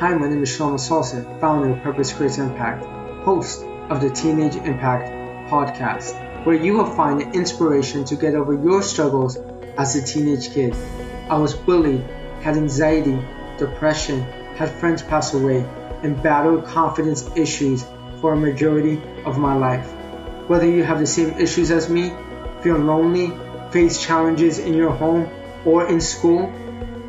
Hi, my name is Shlomo Salson, founder of Purpose Creates Impact, host of the Teenage Impact podcast, where you will find inspiration to get over your struggles as a teenage kid. I was bullied, had anxiety, depression, had friends pass away, and battled confidence issues for a majority of my life. Whether you have the same issues as me, feel lonely, face challenges in your home or in school,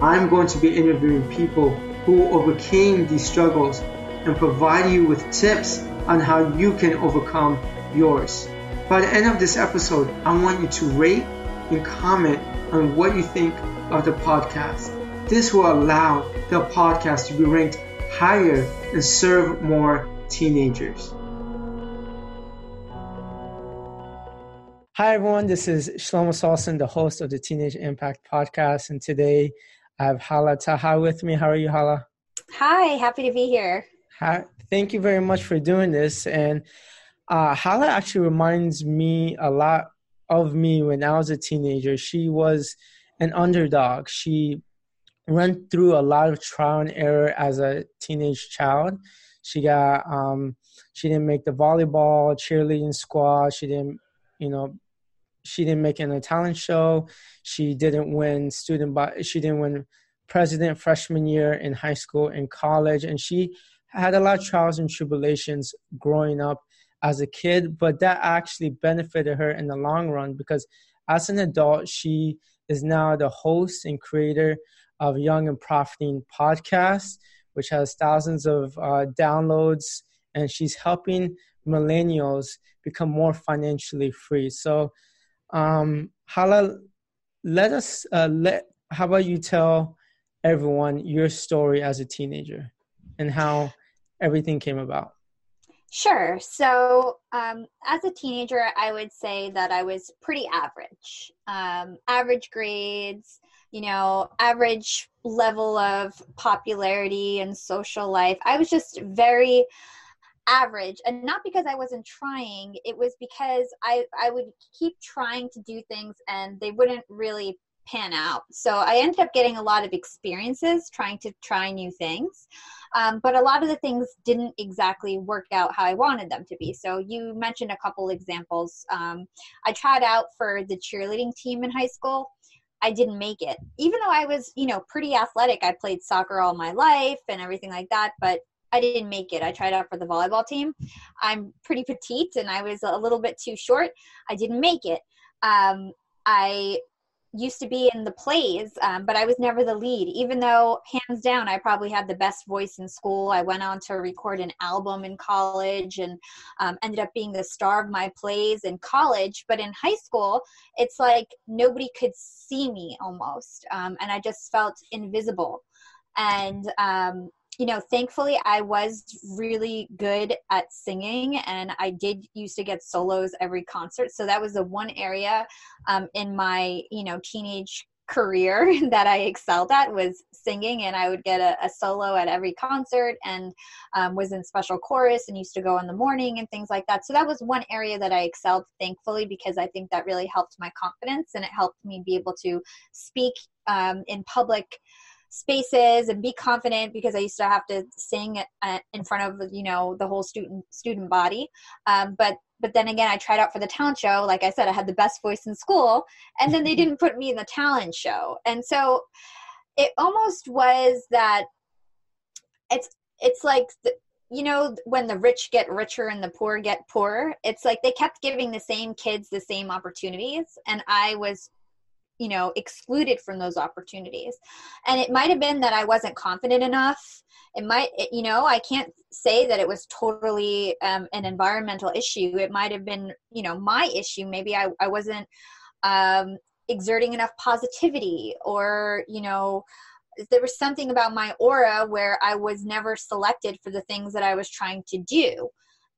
I'm going to be interviewing people who overcame these struggles and provide you with tips on how you can overcome yours. By the end of this episode, I want you to rate and comment on what you think of the podcast. This will allow the podcast to be ranked higher and serve more teenagers. Hi, everyone. This is Shlomo Salson, the host of the Teenage Impact Podcast. And today I have Hala Taha with me. How are you, Hala? Hi, happy to be here. Hi, thank you very much for doing this. And uh, Hala actually reminds me a lot of me when I was a teenager. She was an underdog. She went through a lot of trial and error as a teenage child. She got um, she didn't make the volleyball, cheerleading squad. She didn't, you know, she didn't make it in a talent show. She didn't win student, she didn't win president freshman year in high school and college, and she had a lot of trials and tribulations growing up as a kid. But that actually benefited her in the long run because as an adult, she is now the host and creator of Young and Profiting podcast, which has thousands of uh, downloads, and she's helping millennials become more financially free. So, um, Hala, let us uh, let. How about you tell everyone your story as a teenager and how everything came about? Sure. So, um, as a teenager, I would say that I was pretty average. Um, average grades, you know, average level of popularity and social life. I was just very average and not because I wasn't trying, it was because I I would keep trying to do things and they wouldn't really pan out. So I ended up getting a lot of experiences trying to try new things. Um, but a lot of the things didn't exactly work out how I wanted them to be. So you mentioned a couple examples. Um, I tried out for the cheerleading team in high school. I didn't make it. Even though I was, you know, pretty athletic, I played soccer all my life and everything like that, but I didn't make it. I tried out for the volleyball team. I'm pretty petite and I was a little bit too short. I didn't make it. Um, I used to be in the plays, um, but I was never the lead, even though hands down I probably had the best voice in school. I went on to record an album in college and um, ended up being the star of my plays in college. But in high school, it's like nobody could see me almost, um, and I just felt invisible. And um, you know, thankfully I was really good at singing and I did used to get solos every concert. So that was the one area um, in my, you know, teenage career that I excelled at was singing, and I would get a, a solo at every concert, and um, was in special chorus, and used to go in the morning and things like that. So that was one area that I excelled, thankfully, because I think that really helped my confidence, and it helped me be able to speak um, in public spaces and be confident because I used to have to sing in front of you know the whole student student body. Um, but but then again, I tried out for the talent show. Like I said, I had the best voice in school, and then they didn't put me in the talent show, and so it almost was that it's it's like the, you know when the rich get richer and the poor get poorer it's like they kept giving the same kids the same opportunities and i was you know excluded from those opportunities. And it might have been that i wasn't confident enough. It might it, you know i can't say that it was totally um, an environmental issue. It might have been you know my issue. Maybe i, I wasn't um, exerting enough positivity or you know there was something about my aura where i was never selected for the things that i was trying to do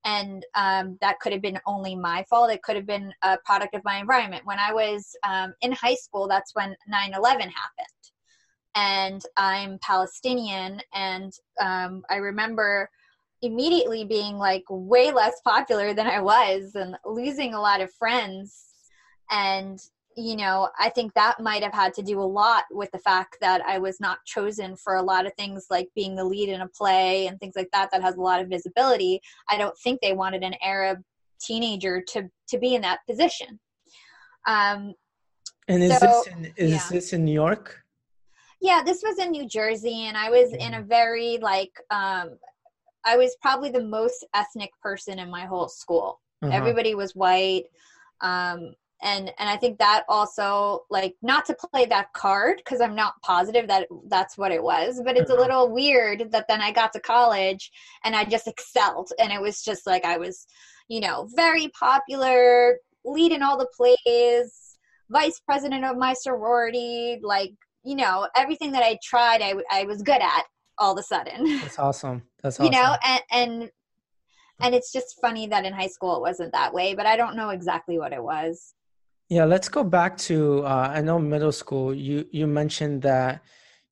and um, that could have been only my fault. It could have been a product of my environment. When i was um, in high school that's when 9-11 happened. And i'm palestinian and um, i remember immediately being like way less popular than i was and losing a lot of friends. And you know, I think that might have had to do a lot with the fact that I was not chosen for a lot of things like being the lead in a play and things like that that has a lot of visibility. I don't think they wanted an Arab teenager to to be in that position. Um, and is so, this in, is yeah. this in New York? Yeah, this was in New Jersey, and I was in a very like um, I was probably the most ethnic person in my whole school. Uh-huh. Everybody was white. Um, and and i think that also like not to play that card because i'm not positive that that's what it was but it's a uh-huh. little weird that then i got to college and i just excelled and it was just like i was you know very popular leading all the plays vice president of my sorority like you know everything that i tried i, I was good at all of a sudden that's awesome that's awesome. you know and and and it's just funny that in high school it wasn't that way but i don't know exactly what it was yeah, let's go back to uh, I know middle school. You you mentioned that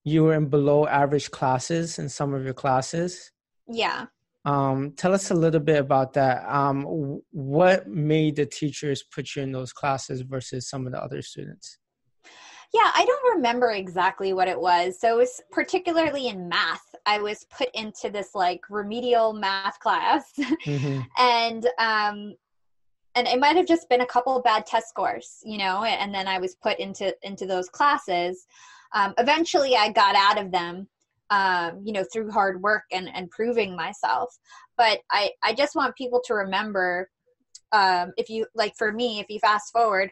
you were in below average classes in some of your classes. Yeah. Um, tell us a little bit about that. Um, what made the teachers put you in those classes versus some of the other students? Yeah, I don't remember exactly what it was. So it was particularly in math. I was put into this like remedial math class, mm-hmm. and um, and it might have just been a couple of bad test scores you know and then i was put into into those classes. Um, eventually i got out of them um, you know through hard work and and proving myself. But i i just want people to remember um, if you like for me if you fast forward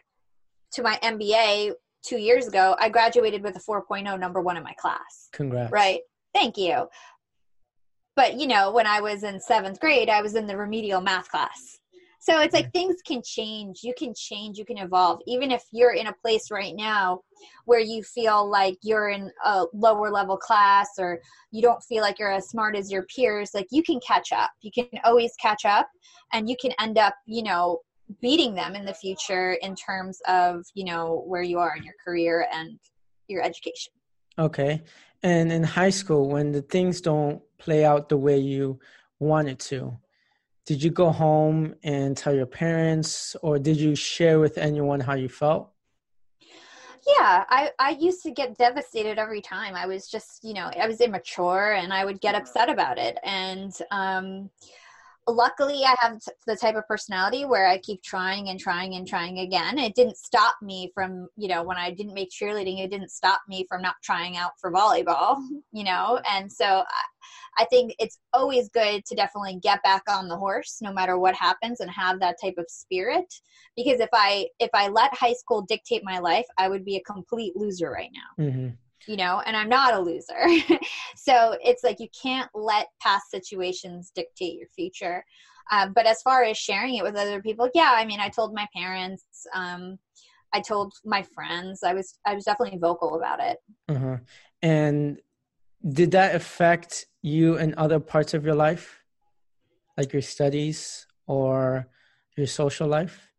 to my mba two years ago i graduated with a 4.0 number one in my class. Congrats. Right? Thank you. But you know when i was in seventh grade i was in the remedial math class so it's like things can change. You can change, you can evolve. Even if you're in a place right now where you feel like you're in a lower level class or you don't feel like you're as smart as your peers, like you can catch up. You can always catch up and you can end up, you know, beating them in the future in terms of, you know, where you are in your career and your education. Okay. And in high school, when the things don't play out the way you want it to, did you go home and tell your parents or did you share with anyone how you felt? Yeah i i used to get devastated every time. I was just you know i was immature and i would get upset about it. And um luckily i have the type of personality where i keep trying and trying and trying again it didn't stop me from you know when i didn't make cheerleading it didn't stop me from not trying out for volleyball you know and so I think it's always good to definitely get back on the horse no matter what happens and have that type of spirit because if I if I let high school dictate my life, I would be a complete loser right now. Mm-hmm. You know, and I'm not a loser. so it's like you can't let past situations dictate your future. Um, but as far as sharing it with other people, yeah, I mean, I told my parents. Um, I told my friends. I was I was definitely vocal about it. Uh-huh. And did that affect you in other parts of your life like your studies or your social life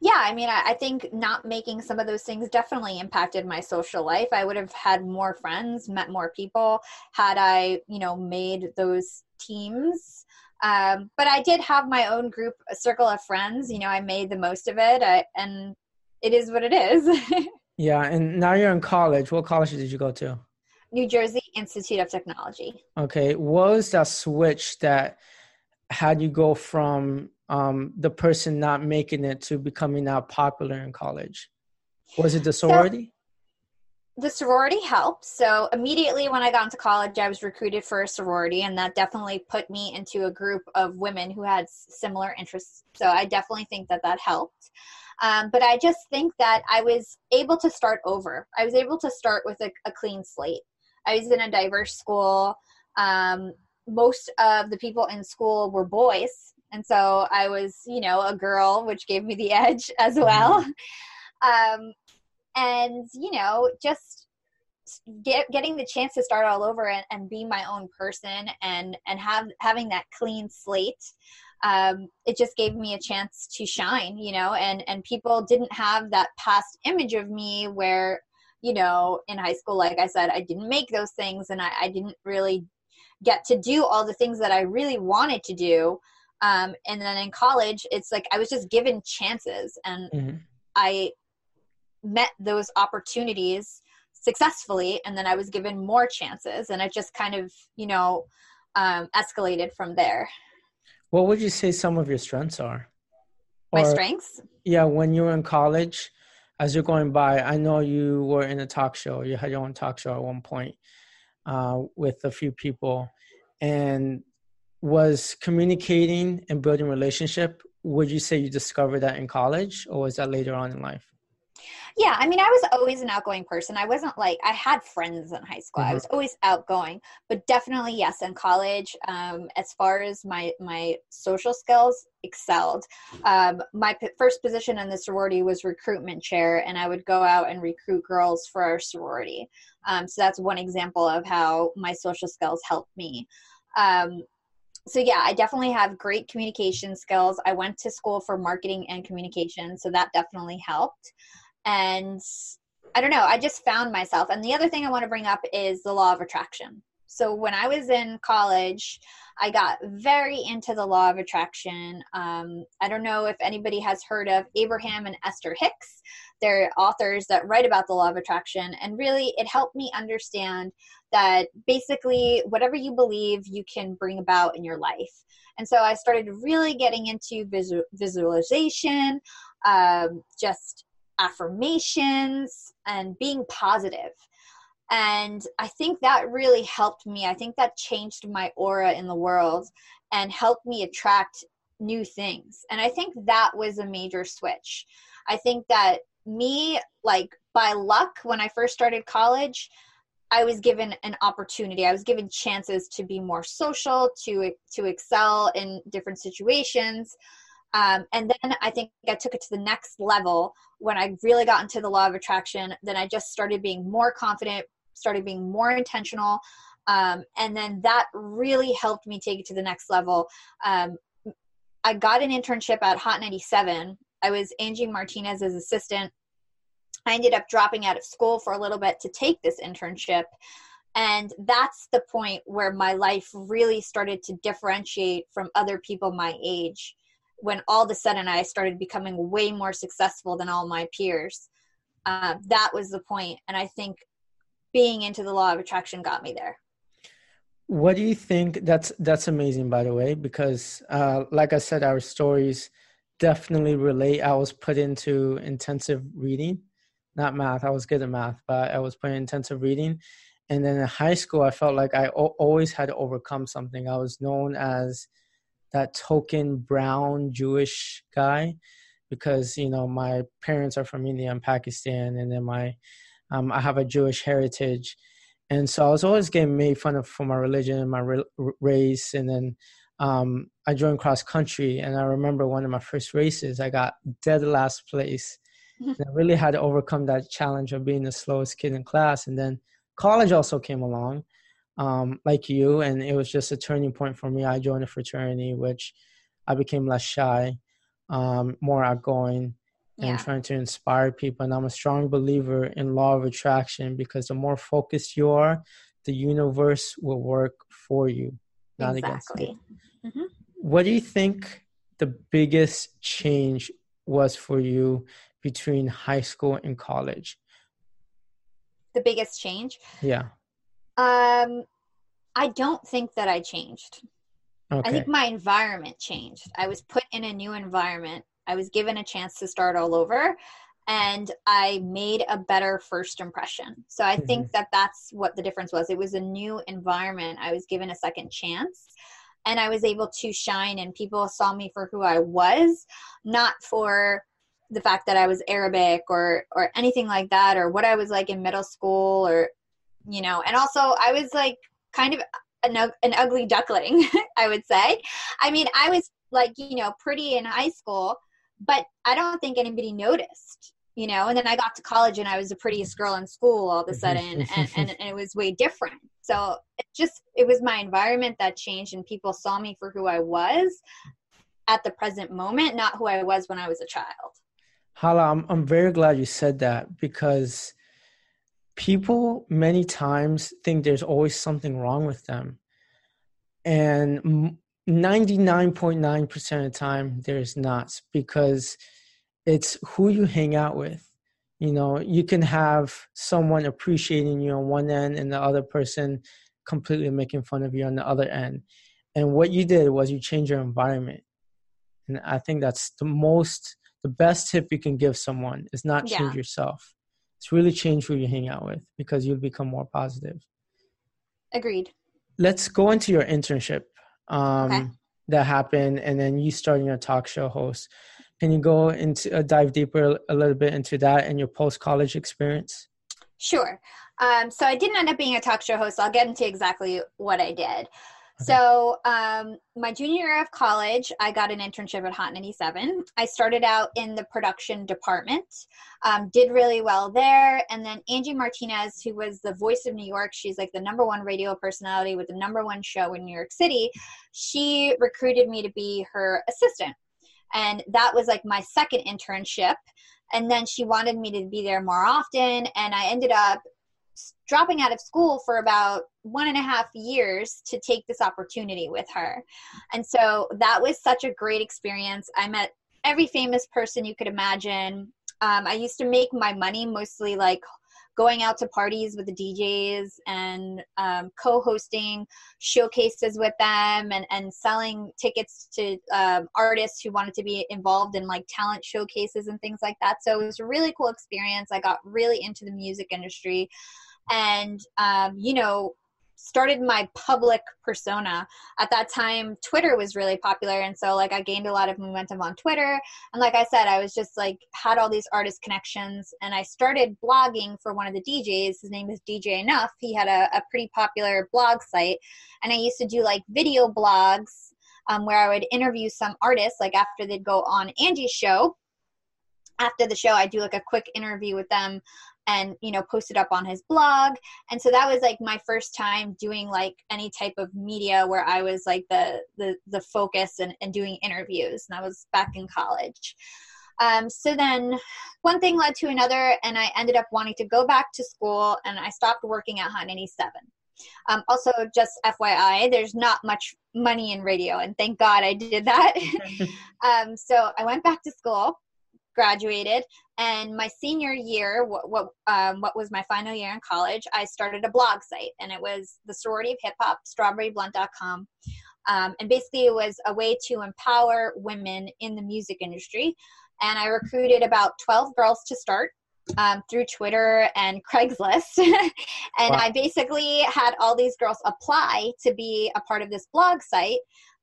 yeah i mean I, I, think not making some of those things definitely impacted my social life. I would have had more friends met more people had i you know made those teams. Um, but i did have my own group a circle of friends you know i made the most of it I, and it is what it is. Yeah and now you're in college. What college did you go to? New Jersey Institute of Technology. Okay, what was that switch that had you go from um, the person not making it to becoming now popular in college? Was it the sorority? So, the sorority helped. So immediately when I got into college, I was recruited for a sorority, and that definitely put me into a group of women who had similar interests. So I definitely think that that helped. Um, but I just think that I was able to start over. I was able to start with a, a clean slate. I was in a diverse school. Um, most of the people in school were boys. And so I was, you know, a girl, which gave me the edge as mm-hmm. well. Um, and, you know, just get, getting the chance to start all over and, and be my own person and, and have, having that clean slate. Um, it just gave me a chance to shine, you know, and, and people didn't have that past image of me where you know, in high school, like I said, I didn't make those things and I, I didn't really get to do all the things that I really wanted to do. Um, and then in college, it's like I was just given chances and mm-hmm. I met those opportunities successfully and then i was given more chances and it just kind of you know um, escalated from there. What would you say some of your strengths are? My or, strengths? Yeah when you were in college as you're going by i know you were in a talk show. You had your own talk show at one point uh, with a few people. And was communicating and building relationship would you say you discovered that in college or was that later on in life yeah, I mean, I was always an outgoing person. I wasn't like I had friends in high school. Mm-hmm. I was always outgoing, but definitely yes, in college, um, as far as my my social skills, excelled. Um, my p- first position in the sorority was recruitment chair, and I would go out and recruit girls for our sorority. Um, so that's one example of how my social skills helped me. Um, so yeah i definitely have great communication skills i went to school for marketing and communication so that definitely helped and I don't know, I just found myself. And the other thing I want to bring up is the law of attraction. So when I was in college, I got very into the law of attraction. Um, I don't know if anybody has heard of Abraham and Esther Hicks. They're authors that write about the law of attraction. And really, it helped me understand that basically, whatever you believe, you can bring about in your life. And so I started really getting into visual, visualization, um, just affirmations and being positive and i think that really helped me i think that changed my aura in the world and helped me attract new things and i think that was a major switch i think that me like by luck when i first started college i was given an opportunity i was given chances to be more social to to excel in different situations um, and then I think I took it to the next level when I really got into the law of attraction. Then I just started being more confident, started being more intentional. Um, and then that really helped me take it to the next level. Um, I got an internship at Hot 97. I was Angie Martinez's assistant. I ended up dropping out of school for a little bit to take this internship. And that's the point where my life really started to differentiate from other people my age when all of a sudden I started becoming way more successful than all my peers. Uh, that was the point. and I think being into the law of attraction got me there. What do you think? That's that's amazing, by the way, because uh, like I said, our stories definitely relate. I was put into intensive reading, not math. I was good at math, but I was put in intensive reading. And then in high school, I felt like I o- always had to overcome something. I was known as that token brown Jewish guy because you know my parents are from India and Pakistan, and then my um, I have a Jewish heritage, and so I was always getting made fun of for my religion and my re- race, and then um, I joined cross country, and I remember one of my first races, I got dead last place. and I really had to overcome that challenge of being the slowest kid in class, and then college also came along, um, like you, and it was just a turning point for me. I joined a fraternity, which I became less shy, um, more outgoing, and yeah. trying to inspire people. And I'm a strong believer in law of attraction because the more focused you are, the universe will work for you, not exactly. against you. Mm-hmm. What do you think the biggest change was for you between high school and college? The biggest change? Yeah. Um, I don't think that I changed. Okay. I think my environment changed. I was put in a new environment. I was given a chance to start all over and I made a better first impression. So I mm-hmm. think that that's what the difference was. It was a new environment. I was given a second chance and I was able to shine and people saw me for who I was, not for the fact that I was Arabic or or anything like that or what I was like in middle school or you know and also i was like kind of an, an ugly duckling i would say i mean i was like you know pretty in high school but i don't think anybody noticed you know and then i got to college and i was the prettiest girl in school all of a sudden and, and, and it was way different. So it just it was my environment that changed and people saw me for who i was at the present moment not who i was when i was a child. Hala i'm, I'm very glad you said that because people many times think there's always something wrong with them. And 99.9% of the time there's not because it's who you hang out with. You know you can have someone appreciating you on one end and the other person completely making fun of you on the other end. And what you did was you changed your environment. And i think that's the most the best tip you can give someone is not change yeah. yourself. It's really change who you hang out with because you'll become more positive. Agreed. Let's go into your internship um, okay. that happened and then you starting your talk show host can you go into uh, dive deeper a little bit into that and your post college experience? Sure. Um, so I didn't end up being a talk show host. So I'll get into exactly what I did. So, um, my junior year of college, I got an internship at Hot 97. I started out in the production department, um, did really well there. And then Angie Martinez, who was the voice of New York, she's like the number one radio personality with the number one show in New York City, she recruited me to be her assistant and that was like my second internship. And then she wanted me to be there more often. And i ended up dropping out of school for about one and a half years to take this opportunity with her. And so that was such a great experience. I met every famous person you could imagine. Um, i used to make my money mostly like going out to parties with the DJs and um, co-hosting showcases with them and, and selling tickets to um, artists who wanted to be involved in like talent showcases and things like that. So it was a really cool experience. I got really into the music industry and um, you know started my public persona. At that time, Twitter was really popular. And so, like, I gained a lot of momentum on Twitter. And, like I said, I was just like, had all these artist connections. And I started blogging for one of the DJs. His name is DJ Enuff. He had a, a pretty popular blog site. And I used to do like video blogs um, where I would interview some artists, like, after they'd go on Angie's show after the show I'd do like a quick interview with them and you know posted up on his blog. And so that was like my first time doing like any type of media where i was like the the, the focus and, and doing interviews and i was back in college. Um, so then one thing led to another and i ended up wanting to go back to school and i stopped working at hot 97 um, also just fyi there's not much money in radio and thank god i did that. Um, so i went back to school graduated and my senior year what what, um, what was my final year in college i started a blog site and it was the sorority of hip hop strawberryblunt.com um, and basically it was a way to empower women in the music industry and i recruited about 12 girls to start um, through Twitter and Craigslist. and wow. I basically had all these girls apply to be a part of this blog site.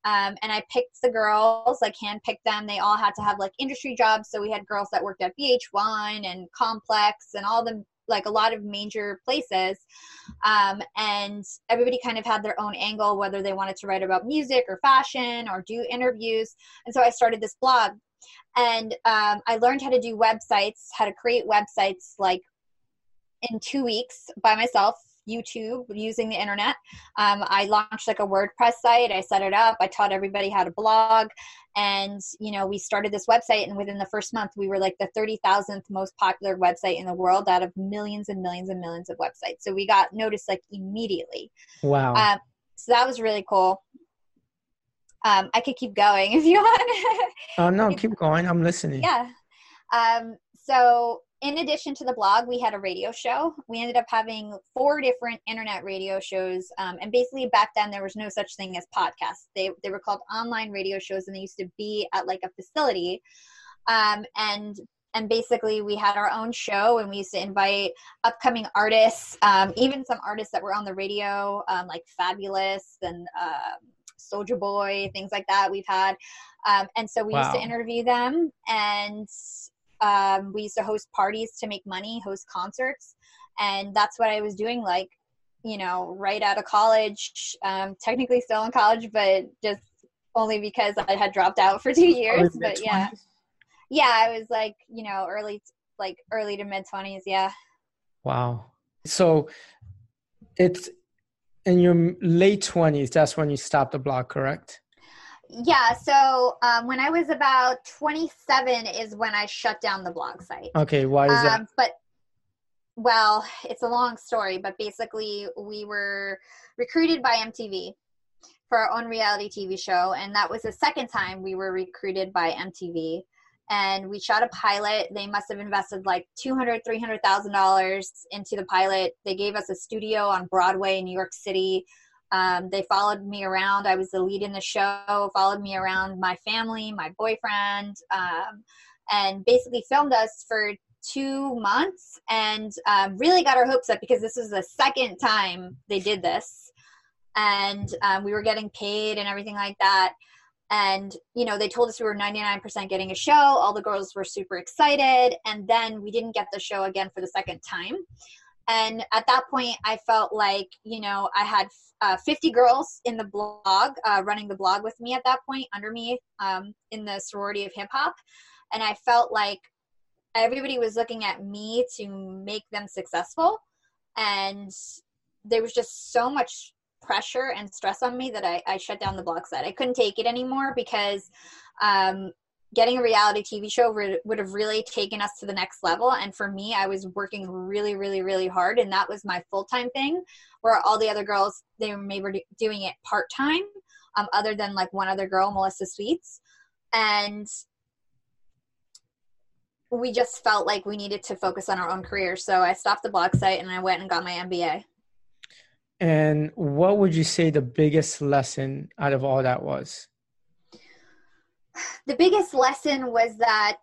Um, and I picked the girls, like handpicked them. They all had to have like industry jobs. So we had girls that worked at VH1 and Complex and all the like a lot of major places. Um, and everybody kind of had their own angle, whether they wanted to write about music or fashion or do interviews. And so I started this blog. And um, I learned how to do websites, how to create websites like in two weeks by myself YouTube using the internet. Um, I launched like a WordPress site. I set it up. I taught everybody how to blog, and you know we started this website. And within the first month, we were like the thirty thousandth most popular website in the world out of millions and millions and millions of websites. So we got noticed like immediately. Wow. Um, so that was really cool. Um, I could keep going if you want. oh no, keep going. I'm listening. Yeah. Um, so in addition to the blog, we had a radio show. We ended up having four different internet radio shows. Um, and basically, back then, there was no such thing as podcasts. They, they were called online radio shows, and they used to be at like a facility. Um, and and basically, we had our own show, and we used to invite upcoming artists, um, even some artists that were on the radio, um, like Fabolous and uh, Soulja Boy, things like that. We've had, um, and so we wow. used to interview them and um, we used to host parties to make money, host concerts, and that's what I was doing. Like, you know, right out of college, um, technically still in college, but just only because I had dropped out for two years. But yeah, yeah, I was like, you know, early, like early to mid twenties. Yeah. Wow. So it's in your late twenties. That's when you stopped the blog, correct? Yeah, so um, when I was about 27 is when I shut down the blog site. Okay, why is um, that? But well, it's a long story, but basically we were recruited by MTV for our own reality TV show, and that was the second time we were recruited by MTV. and we shot a pilot they must have invested like 200 300000 dollars into the pilot they gave us a studio on broadway in new york city um, they followed me around. I was the lead in the show followed me around my family my boyfriend um, and basically filmed us for two months and um, really got our hopes up because this was the second time they did this. And um, we were getting paid and everything like that. And you know they told us we were 99% getting a show. All the girls were super excited. And then we didn't get the show again for the second time and at that point i felt like you know i had uh, 50 girls in the blog uh, running the blog with me at that point under me um, in the sorority of hip hop and i felt like everybody was looking at me to make them successful and there was just so much pressure and stress on me that I, I shut down the blog site. I couldn't take it anymore because um, getting a reality TV show would, would have really taken us to the next level. And for me, I was working really, really, really hard. And that was my full time thing, where all the other girls, they were maybe doing it part time, um, other than like one other girl, Melissa Sweets. And we just felt like we needed to focus on our own career. So I stopped the blog site and I went and got my MBA. And what would you say the biggest lesson out of all that was? The biggest lesson was that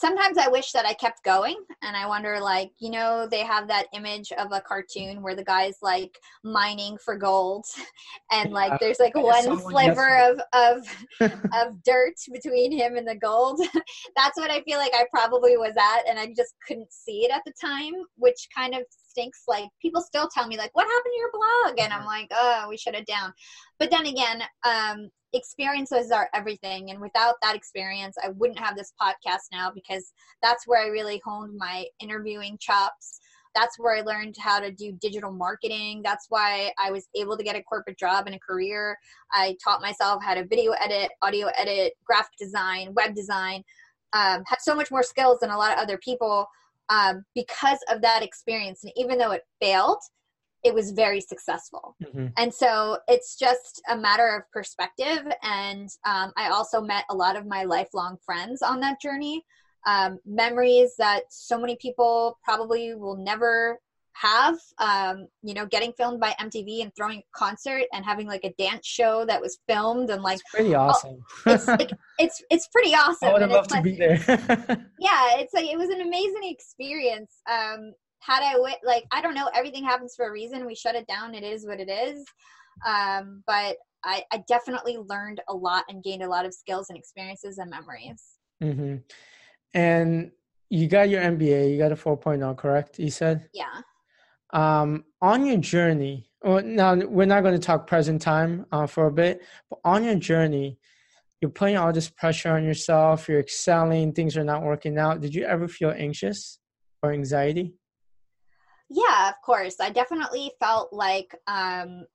sometimes I wish that I kept going and I wonder like, you know, they have that image of a cartoon where the guy's like mining for gold and like there's like one sliver of of of dirt between him and the gold. That's what I feel like I probably was at and I just couldn't see it at the time, which kind of stinks. Like people still tell me like, "What happened to your blog?" And I'm like, "Oh, we shut it down." But then again, um, experiences are everything, and without that experience, I wouldn't have this podcast now because that's where I really honed my interviewing chops. That's where I learned how to do digital marketing. That's why I was able to get a corporate job and a career. I taught myself how to video edit, audio edit, graphic design, web design. Um, have so much more skills than a lot of other people um, because of that experience. And even though it failed, it was very successful. Mm-hmm. And so it's just a matter of perspective. And um, I also met a lot of my lifelong friends on that journey. Um, memories that so many people probably will never have um, you know getting filmed by mtv and throwing a concert and having like a dance show that was filmed and like it's pretty awesome. it's, like, it's it's pretty awesome i would have loved to be there. Yeah it's like it was an amazing experience um had i w- like i don't know everything happens for a reason we shut it down it is what it is um but i i definitely learned a lot and gained a lot of skills and experiences and memories. Mm-hmm. and you got your mba you got a 4.0 correct you said? Yeah um, on your journey, well, now we're not going to talk present time uh, for a bit, but on your journey, you're putting all this pressure on yourself, you're excelling, things are not working out. Did you ever feel anxious or anxiety? Yeah, of course. I definitely felt like um,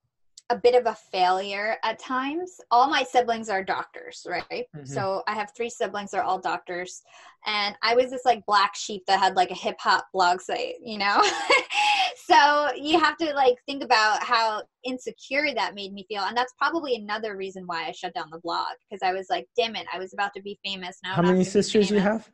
a bit of a failure at times. All my siblings are doctors, right? Mm-hmm. So I have three siblings, they're all doctors. And I was this like black sheep that had like a hip hop blog site, you know? so you have to like think about how insecure that made me feel. And that's probably another reason why I shut down the blog because I was like, damn it, I was about to be famous. Now how many sisters do you have?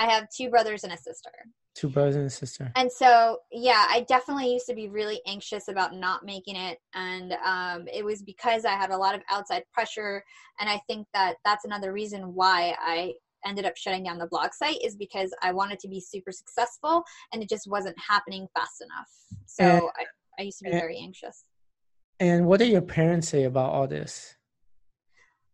I have two brothers and a sister. Two brothers and a sister. And so, yeah, I definitely used to be really anxious about not making it. And um, it was because I had a lot of outside pressure. And I think that that's another reason why I ended up shutting down the blog site is because I wanted to be super successful and it just wasn't happening fast enough. So and, I, I used to be and, very anxious. And what did your parents say about all this?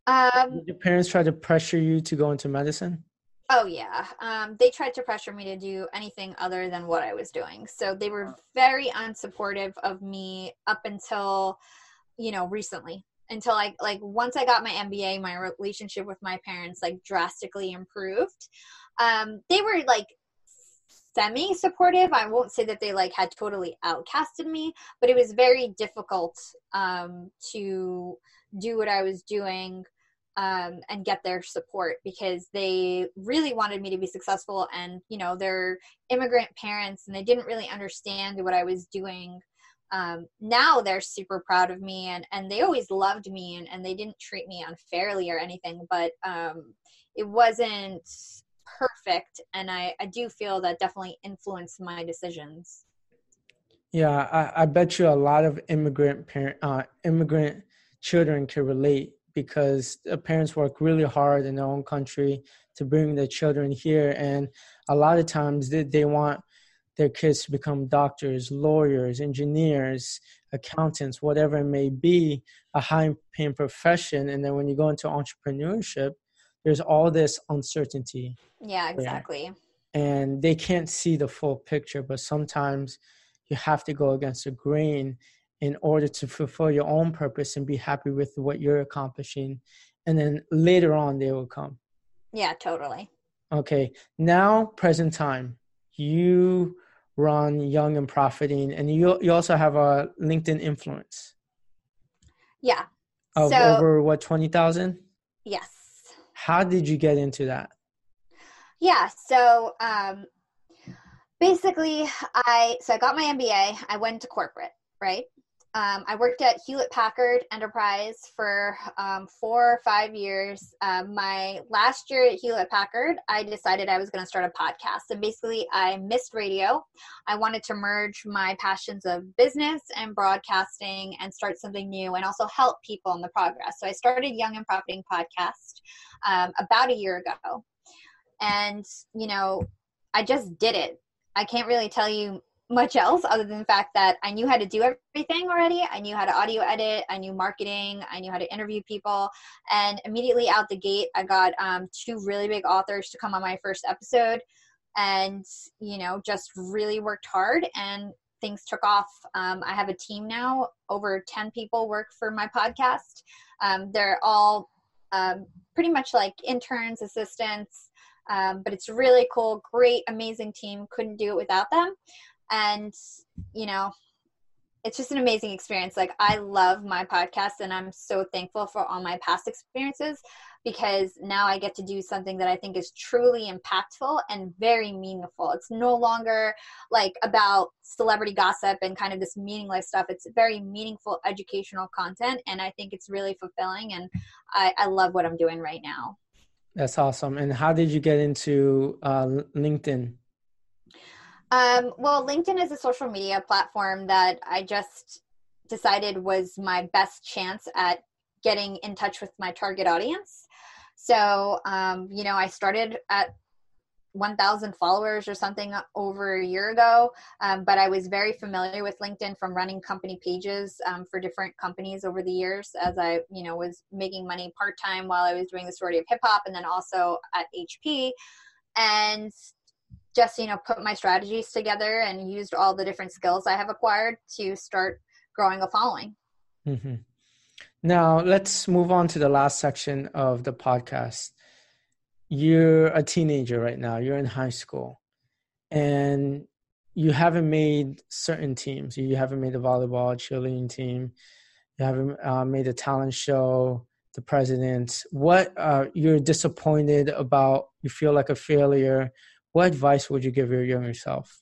Um, did your parents try to pressure you to go into medicine? Oh yeah, um, they tried to pressure me to do anything other than what I was doing. So they were very unsupportive of me up until, you know, recently. Until I like once I got my MBA, my relationship with my parents like drastically improved. Um, they were like semi supportive. I won't say that they like had totally outcasted me, but it was very difficult um, to do what I was doing um, and get their support because they really wanted me to be successful and you know they're immigrant parents and they didn't really understand what i was doing. Um, now they're super proud of me and, and they always loved me and, and they didn't treat me unfairly or anything but um, it wasn't perfect and I, I do feel that definitely influenced my decisions. Yeah i, I bet you a lot of immigrant parent uh, immigrant children can relate because parents work really hard in their own country to bring their children here and a lot of times they, they want their kids to become doctors lawyers engineers accountants whatever it may be a high paying profession. And then when you go into entrepreneurship there's all this uncertainty. Yeah exactly. There. and they can't see the full picture but sometimes you have to go against the grain in order to fulfill your own purpose and be happy with what you're accomplishing. And then later on they will come. Yeah totally. Okay now present time. You run young and profiting and you you also have a linkedin influence. Yeah. Of so, over what 20000 yes. How did you get into that? Yeah so um basically i so i got my mba i went to corporate right um, I worked at Hewlett Packard Enterprise for um, four or five years. Um, my last year at Hewlett Packard, I decided I was going to start a podcast. And basically, I missed radio. I wanted to merge my passions of business and broadcasting and start something new and also help people in the progress. So I started Young and Profiting Podcast um, about a year ago. And, you know, I just did it. I can't really tell you much else other than the fact that I knew how to do everything already. I knew how to audio edit, I knew marketing, I knew how to interview people. And immediately out the gate, I got um, two really big authors to come on my first episode and, you know, just really worked hard and things took off. Um, I have a team now, over 10 people work for my podcast. Um, they're all um, pretty much like interns, assistants. Um, but it's really cool, great, amazing team. Couldn't do it without them and you know it's just an amazing experience. Like i love my podcast and i'm so thankful for all my past experiences because now i get to do something that i think is truly impactful and very meaningful. It's no longer like about celebrity gossip and kind of this meaningless stuff. It's very meaningful educational content and i think it's really fulfilling and i, I love what i'm doing right now. That's awesome. And how did you get into uh, linkedin um, well, LinkedIn is a social media platform that I just decided was my best chance at getting in touch with my target audience. So, um, you know, I started at 1,000 followers or something over a year ago, um, but I was very familiar with LinkedIn from running company pages um, for different companies over the years as I, you know, was making money part time while I was doing the sorority of hip hop and then also at HP. And just you know put my strategies together and used all the different skills i have acquired to start growing a following. Mm-hmm. now let's move on to the last section of the podcast. You're a teenager right now. You're in high school. And you haven't made certain teams. You haven't made the volleyball cheerleading team. You haven't uh, made a talent show the president what uh, you're disappointed about you feel like a failure what advice would you give your younger self?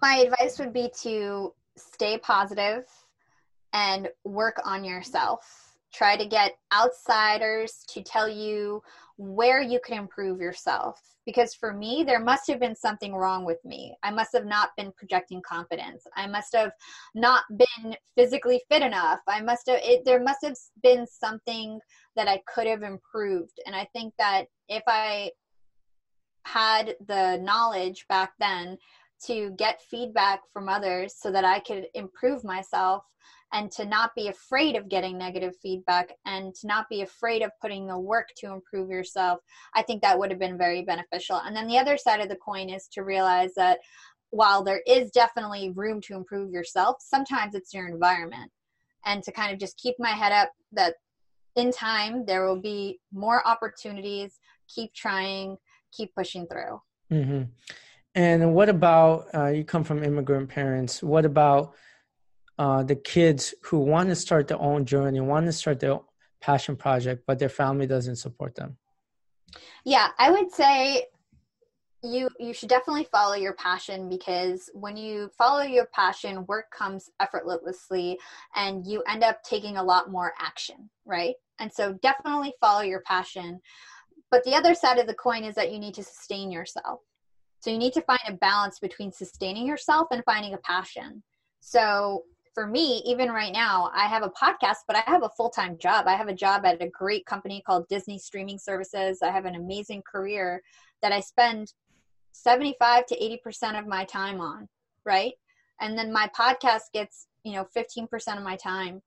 My advice would be to stay positive and work on yourself. Try to get outsiders to tell you where you can improve yourself. Because for me, there must have been something wrong with me. I must have not been projecting confidence. I must have not been physically fit enough. I must have, it, there must have been something that I could have improved. And I think that if I had the knowledge back then to get feedback from others so that I could improve myself and to not be afraid of getting negative feedback and to not be afraid of putting the work to improve yourself, I think that would have been very beneficial. And then the other side of the coin is to realize that while there is definitely room to improve yourself, sometimes it's your environment. And to kind of just keep my head up that in time there will be more opportunities, keep trying keep pushing through. Mm-hmm. And what about uh, you come from immigrant parents? What about uh, the kids who want to start their own journey, want to start their passion project, but their family doesn't support them? Yeah, I would say you you should definitely follow your passion because when you follow your passion work comes effortlessly and you end up taking a lot more action right and so definitely follow your passion but the other side of the coin is that you need to sustain yourself so you need to find a balance between sustaining yourself and finding a passion so for me even right now i have a podcast but i have a full-time job i have a job at a great company called disney streaming services i have an amazing career that i spend 75 to 80% of my time on, right? And then my podcast gets, you know, 15% of my time.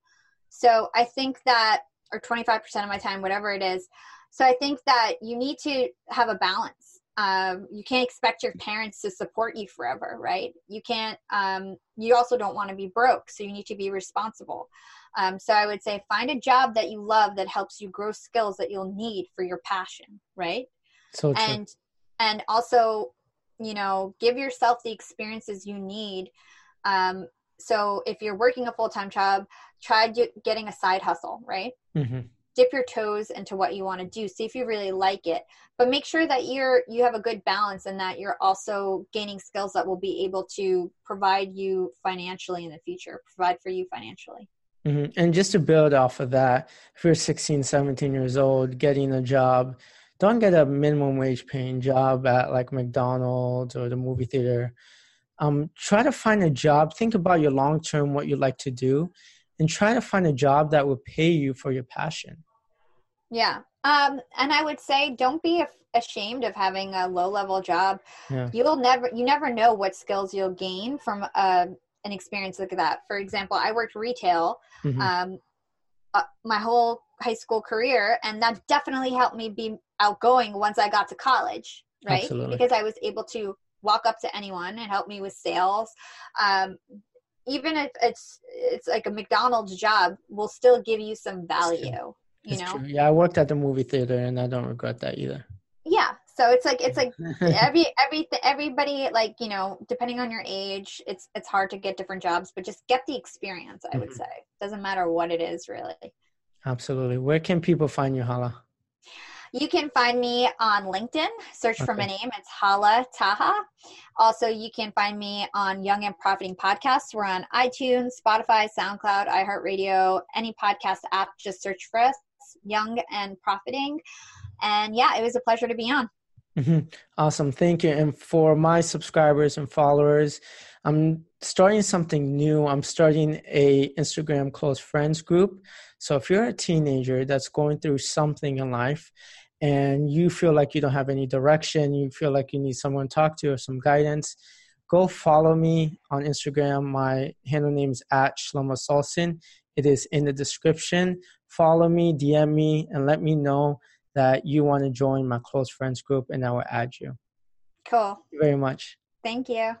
So I think that, or 25% of my time, whatever it is. So I think that you need to have a balance. Um, you can't expect your parents to support you forever, right? You can't, um, you also don't want to be broke. So you need to be responsible. Um, so I would say find a job that you love that helps you grow skills that you'll need for your passion, right? So true. And and also you know give yourself the experiences you need um, so if you're working a full-time job try getting a side hustle right mm-hmm. Dip your toes into what you want to do see if you really like it but make sure that you're you have a good balance and that you're also gaining skills that will be able to provide you financially in the future provide for you financially mm-hmm. and just to build off of that if you're 16 17 years old getting a job don't get a minimum wage paying job at like McDonald's or the movie theater. Um, try to find a job. Think about your long term, what you like to do, and try to find a job that will pay you for your passion. Yeah. Um, and I would say don't be ashamed of having a low level job. Yeah. You'll never, you never know what skills you'll gain from a, uh, an experience like that. For example, I worked retail mm-hmm. um, uh, my whole high school career, and that definitely helped me be outgoing once I got to college, right? Absolutely. Because I was able to walk up to anyone and help me with sales. Um, even if it's it's like a McDonald's job, will still give you some value. You know? True. Yeah, I worked at the movie theater, and I don't regret that either. Yeah, so it's like it's like every every everybody like you know depending on your age, it's it's hard to get different jobs, but just get the experience. I would mm-hmm. say doesn't matter what it is really. Absolutely. Where can people find you, Hala? You can find me on LinkedIn. Search okay. for my name. It's Hala Taha. Also, you can find me on Young and Profiting Podcasts. We're on iTunes, Spotify, SoundCloud, iHeartRadio, any podcast app. Just search for us, Young and Profiting. And yeah, it was a pleasure to be on. Mm-hmm. Awesome. Thank you. And for my subscribers and followers, I'm starting something new. I'm starting a Instagram close friends group. So if you're a teenager that's going through something in life and you feel like you don't have any direction, you feel like you need someone to talk to or some guidance, go follow me on Instagram. My handle name is at Shlomo Solson. It is in the description. Follow me, DM me, and let me know that you want to join my close friends group, and I will add you. Cool. You very much. Thank you.